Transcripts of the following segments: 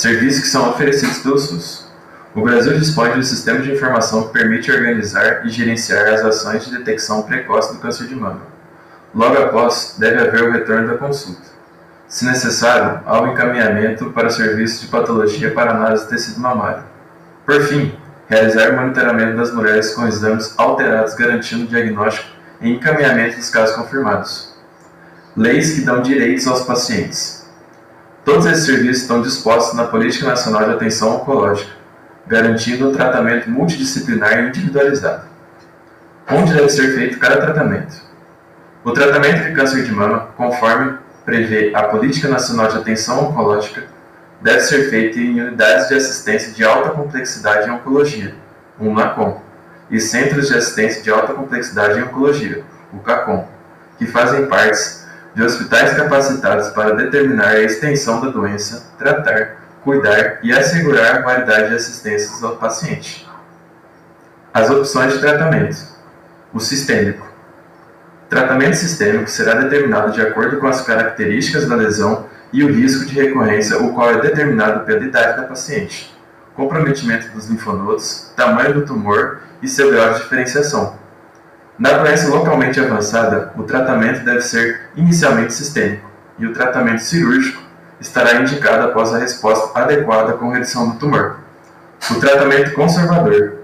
serviços que são oferecidos pelo SUS. O Brasil dispõe de um sistema de informação que permite organizar e gerenciar as ações de detecção precoce do câncer de mama. Logo após, deve haver o retorno da consulta. Se necessário, há o encaminhamento para o serviço de patologia para análise de tecido mamário. Por fim, realizar o monitoramento das mulheres com exames alterados garantindo o diagnóstico e encaminhamento dos casos confirmados. Leis que dão direitos aos pacientes. Todos esses serviços estão dispostos na Política Nacional de Atenção Oncológica, garantindo um tratamento multidisciplinar e individualizado. Onde deve ser feito cada tratamento? O tratamento de câncer de mama, conforme prevê a Política Nacional de Atenção Oncológica, deve ser feito em unidades de assistência de alta complexidade em oncologia, um NACOM, e centros de assistência de alta complexidade em oncologia, o CACOM, que fazem parte de hospitais capacitados para determinar a extensão da doença, tratar, cuidar e assegurar a qualidade de assistência ao paciente. As opções de tratamento: o sistêmico. Tratamento sistêmico será determinado de acordo com as características da lesão e o risco de recorrência, o qual é determinado pela idade da paciente, comprometimento dos linfonodos, tamanho do tumor e seu grau de diferenciação. Na doença localmente avançada, o tratamento deve ser inicialmente sistêmico e o tratamento cirúrgico estará indicado após a resposta adequada com redução do tumor. O tratamento conservador.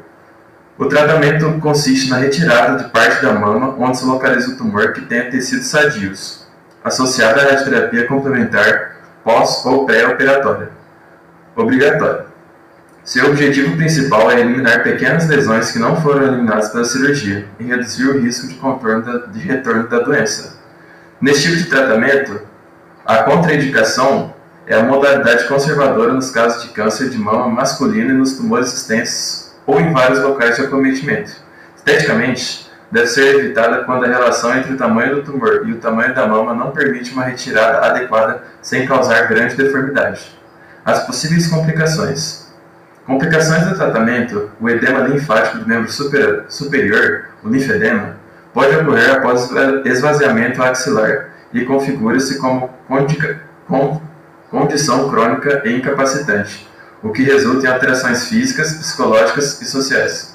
O tratamento consiste na retirada de parte da mama onde se localiza o tumor que tenha tecidos sadios, associada à radioterapia complementar pós ou pré-operatória. Obrigatória. Seu objetivo principal é eliminar pequenas lesões que não foram eliminadas pela cirurgia e reduzir o risco de, de retorno da doença. Neste tipo de tratamento, a contraindicação é a modalidade conservadora nos casos de câncer de mama masculino e nos tumores extensos ou em vários locais de acometimento. Esteticamente, deve ser evitada quando a relação entre o tamanho do tumor e o tamanho da mama não permite uma retirada adequada sem causar grande deformidade. As possíveis complicações. Complicações do tratamento, o edema linfático do membro super, superior, o linfedema, pode ocorrer após esvaziamento axilar e configura-se como condição crônica e incapacitante, o que resulta em alterações físicas, psicológicas e sociais.